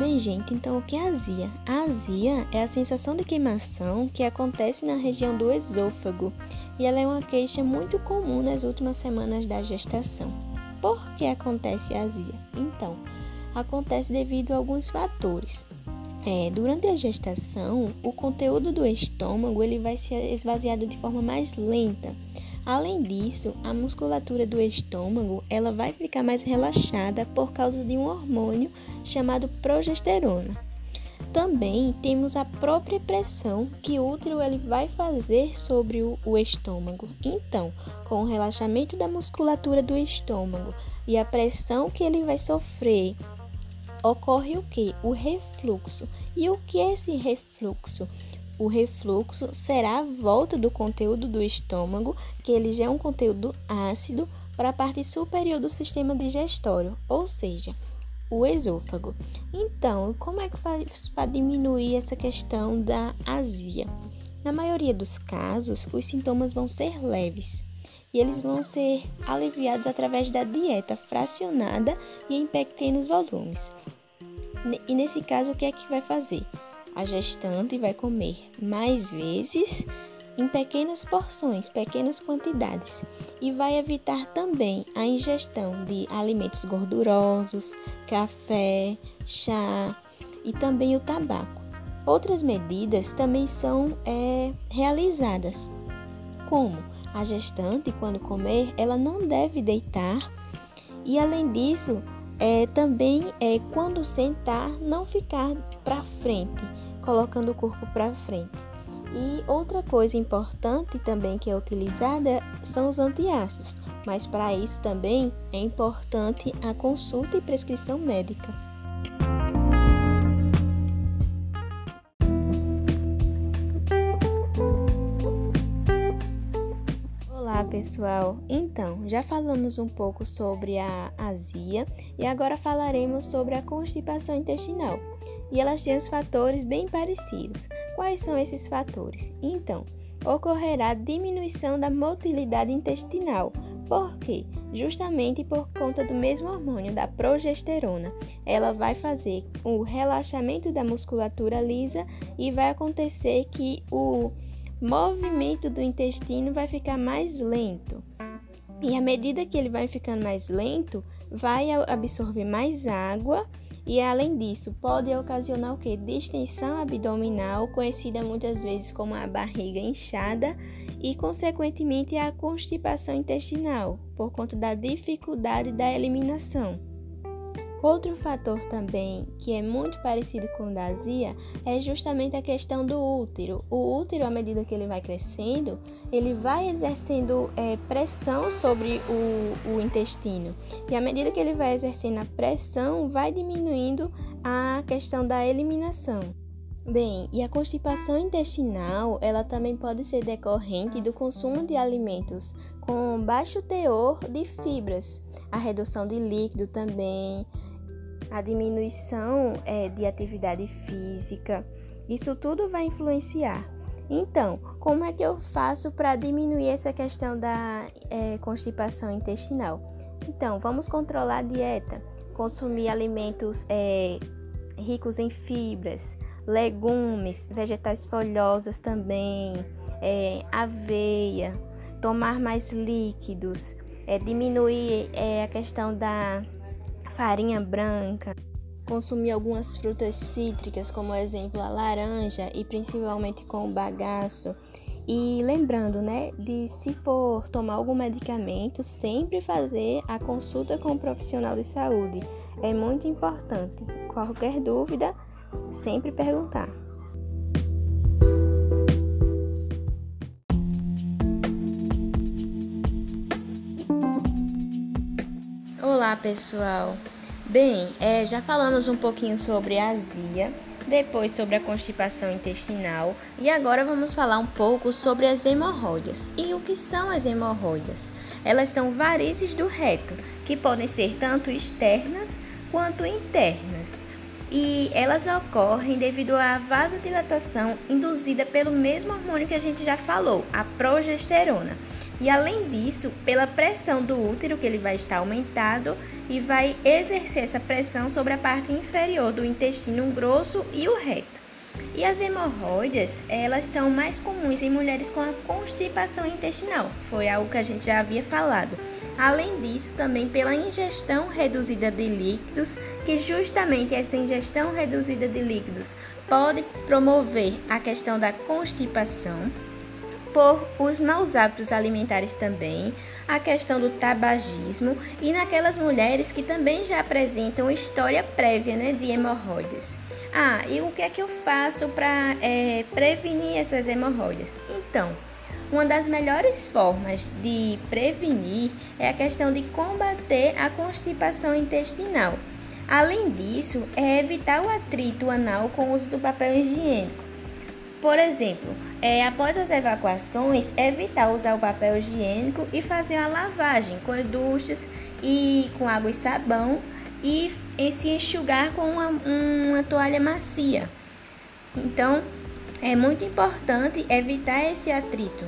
Bem, gente, então o que é azia? A azia é a sensação de queimação que acontece na região do esôfago e ela é uma queixa muito comum nas últimas semanas da gestação. Por que acontece a azia? Então, acontece devido a alguns fatores. É, durante a gestação, o conteúdo do estômago ele vai ser esvaziado de forma mais lenta. Além disso, a musculatura do estômago ela vai ficar mais relaxada por causa de um hormônio chamado progesterona. Também temos a própria pressão que o útero ele vai fazer sobre o, o estômago. Então, com o relaxamento da musculatura do estômago e a pressão que ele vai sofrer ocorre o que? O refluxo. E o que é esse refluxo? O refluxo será a volta do conteúdo do estômago, que ele já é um conteúdo ácido, para a parte superior do sistema digestório, ou seja, o esôfago. Então, como é que faz para diminuir essa questão da azia? Na maioria dos casos, os sintomas vão ser leves e eles vão ser aliviados através da dieta fracionada e em pequenos volumes. E nesse caso, o que é que vai fazer? A gestante vai comer mais vezes em pequenas porções, pequenas quantidades, e vai evitar também a ingestão de alimentos gordurosos, café, chá e também o tabaco. Outras medidas também são é, realizadas, como? A gestante, quando comer, ela não deve deitar, e além disso, é, também é quando sentar, não ficar para frente, colocando o corpo para frente. E outra coisa importante também que é utilizada são os antiácidos, mas para isso também é importante a consulta e prescrição médica. pessoal! Então, já falamos um pouco sobre a azia e agora falaremos sobre a constipação intestinal. E elas têm os fatores bem parecidos. Quais são esses fatores? Então, ocorrerá diminuição da motilidade intestinal. Por quê? Justamente por conta do mesmo hormônio, da progesterona. Ela vai fazer o relaxamento da musculatura lisa e vai acontecer que o movimento do intestino vai ficar mais lento. E à medida que ele vai ficando mais lento, vai absorver mais água e além disso pode ocasionar o que? Distensão abdominal, conhecida muitas vezes como a barriga inchada e consequentemente a constipação intestinal, por conta da dificuldade da eliminação. Outro fator também que é muito parecido com o da azia é justamente a questão do útero. O útero, à medida que ele vai crescendo, ele vai exercendo é, pressão sobre o, o intestino. E à medida que ele vai exercendo a pressão, vai diminuindo a questão da eliminação. Bem, e a constipação intestinal, ela também pode ser decorrente do consumo de alimentos com baixo teor de fibras, a redução de líquido também, a diminuição é, de atividade física, isso tudo vai influenciar. Então, como é que eu faço para diminuir essa questão da é, constipação intestinal? Então, vamos controlar a dieta, consumir alimentos é, ricos em fibras, legumes, vegetais folhosos também, é, aveia, tomar mais líquidos, é, diminuir é, a questão da farinha branca, consumir algumas frutas cítricas, como exemplo a laranja e principalmente com o bagaço. E lembrando, né, de se for tomar algum medicamento, sempre fazer a consulta com o profissional de saúde. É muito importante. Qualquer dúvida, sempre perguntar. Pessoal! Bem, é, já falamos um pouquinho sobre a azia, depois sobre a constipação intestinal e agora vamos falar um pouco sobre as hemorroidas. E o que são as hemorroidas? Elas são varizes do reto, que podem ser tanto externas quanto internas. E elas ocorrem devido à vasodilatação induzida pelo mesmo hormônio que a gente já falou, a progesterona. E além disso, pela pressão do útero, que ele vai estar aumentado e vai exercer essa pressão sobre a parte inferior do intestino grosso e o reto. E as hemorroidas, elas são mais comuns em mulheres com a constipação intestinal. Foi algo que a gente já havia falado. Além disso, também pela ingestão reduzida de líquidos, que justamente essa ingestão reduzida de líquidos pode promover a questão da constipação por os maus hábitos alimentares também, a questão do tabagismo e naquelas mulheres que também já apresentam história prévia né, de hemorroidas. Ah, e o que é que eu faço para é, prevenir essas hemorroidas? Então, uma das melhores formas de prevenir é a questão de combater a constipação intestinal. Além disso, é evitar o atrito anal com o uso do papel higiênico. Por exemplo, é, após as evacuações, evitar usar o papel higiênico e fazer uma lavagem com duchas e com água e sabão e, e se enxugar com uma, uma toalha macia. Então, é muito importante evitar esse atrito.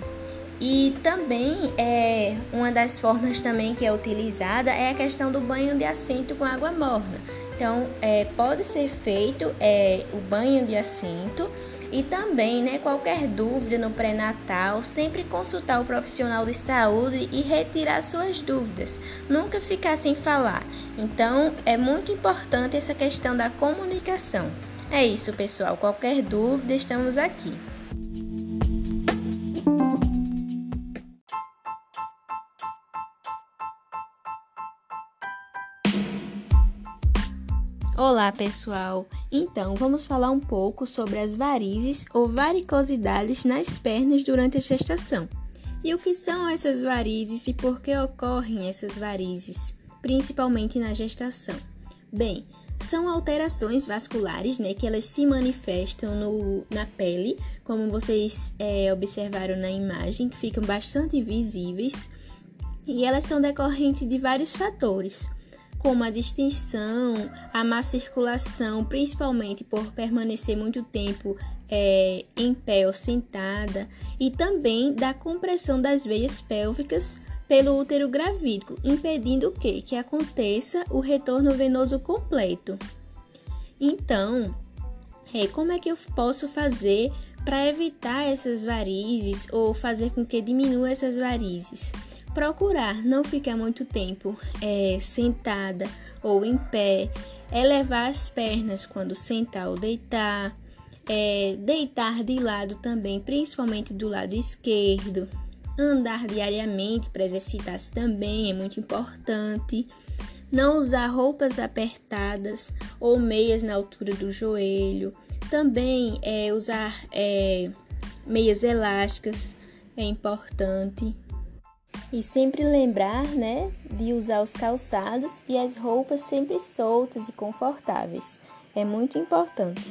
E também é uma das formas também que é utilizada é a questão do banho de assento com água morna. Então, é, pode ser feito é, o banho de assento e também, né, qualquer dúvida no pré-natal, sempre consultar o profissional de saúde e retirar suas dúvidas. Nunca ficar sem falar. Então, é muito importante essa questão da comunicação. É isso, pessoal. Qualquer dúvida, estamos aqui. Olá, pessoal! Então, vamos falar um pouco sobre as varizes ou varicosidades nas pernas durante a gestação. E o que são essas varizes e por que ocorrem essas varizes, principalmente na gestação? Bem, são alterações vasculares, né, que elas se manifestam no, na pele, como vocês é, observaram na imagem, que ficam bastante visíveis, e elas são decorrentes de vários fatores como a distensão, a má circulação, principalmente por permanecer muito tempo é, em pé ou sentada, e também da compressão das veias pélvicas pelo útero gravídico, impedindo o que? Que aconteça o retorno venoso completo. Então, é, como é que eu posso fazer para evitar essas varizes ou fazer com que diminua essas varizes? Procurar não ficar muito tempo é, sentada ou em pé, elevar as pernas quando sentar ou deitar, é, deitar de lado também, principalmente do lado esquerdo, andar diariamente para exercitar-se também é muito importante. Não usar roupas apertadas ou meias na altura do joelho. Também é, usar é, meias elásticas é importante. E sempre lembrar, né, de usar os calçados e as roupas sempre soltas e confortáveis. É muito importante.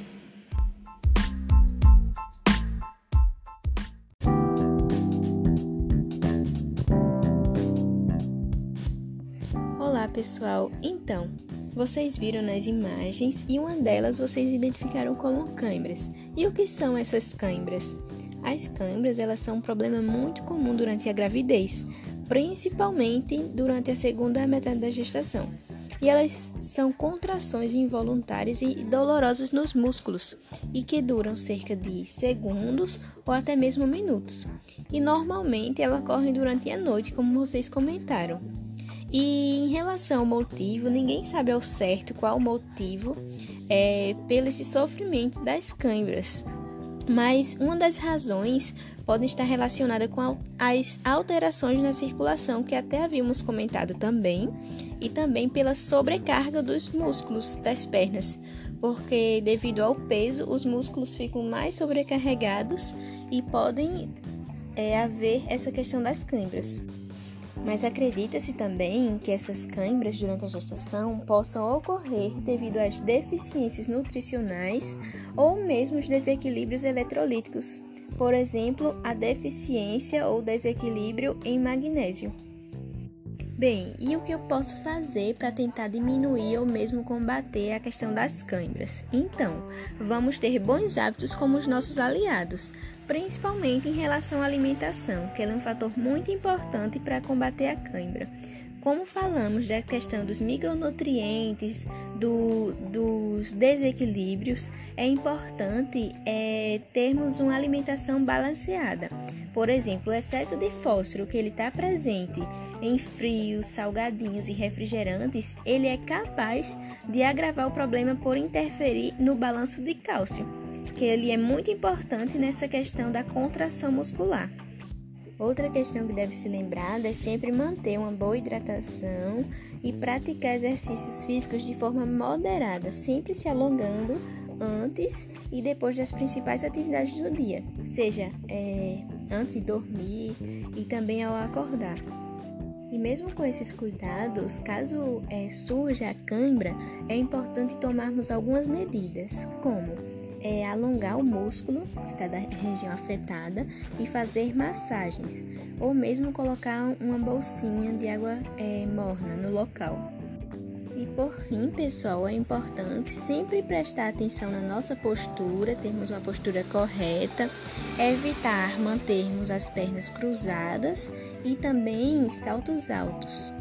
Olá, pessoal. Então, vocês viram nas imagens e uma delas vocês identificaram como câimbras. E o que são essas câimbras? As câimbras, elas são um problema muito comum durante a gravidez, principalmente durante a segunda metade da gestação. E elas são contrações involuntárias e dolorosas nos músculos e que duram cerca de segundos ou até mesmo minutos. E normalmente ela ocorre durante a noite, como vocês comentaram. E em relação ao motivo, ninguém sabe ao certo qual o motivo é, pelo esse sofrimento das câimbras mas uma das razões pode estar relacionada com as alterações na circulação que até havíamos comentado também, e também pela sobrecarga dos músculos das pernas, porque devido ao peso os músculos ficam mais sobrecarregados e podem é, haver essa questão das câimbras. Mas acredita-se também que essas câimbras durante a gestação possam ocorrer devido às deficiências nutricionais ou mesmo os desequilíbrios eletrolíticos, por exemplo, a deficiência ou desequilíbrio em magnésio. Bem, e o que eu posso fazer para tentar diminuir ou mesmo combater a questão das câimbras? Então, vamos ter bons hábitos como os nossos aliados, principalmente em relação à alimentação, que ela é um fator muito importante para combater a cãibra. Como falamos da questão dos micronutrientes, do, dos desequilíbrios, é importante é, termos uma alimentação balanceada. Por exemplo, o excesso de fósforo que ele está presente em frios, salgadinhos e refrigerantes, ele é capaz de agravar o problema por interferir no balanço de cálcio, que ele é muito importante nessa questão da contração muscular. Outra questão que deve ser lembrada é sempre manter uma boa hidratação e praticar exercícios físicos de forma moderada, sempre se alongando antes e depois das principais atividades do dia, seja é, antes de dormir e também ao acordar. E mesmo com esses cuidados, caso é, surja a cãibra, é importante tomarmos algumas medidas, como é alongar o músculo que está da região afetada e fazer massagens, ou mesmo colocar uma bolsinha de água é, morna no local. E por fim, pessoal, é importante sempre prestar atenção na nossa postura, termos uma postura correta, evitar mantermos as pernas cruzadas e também saltos altos.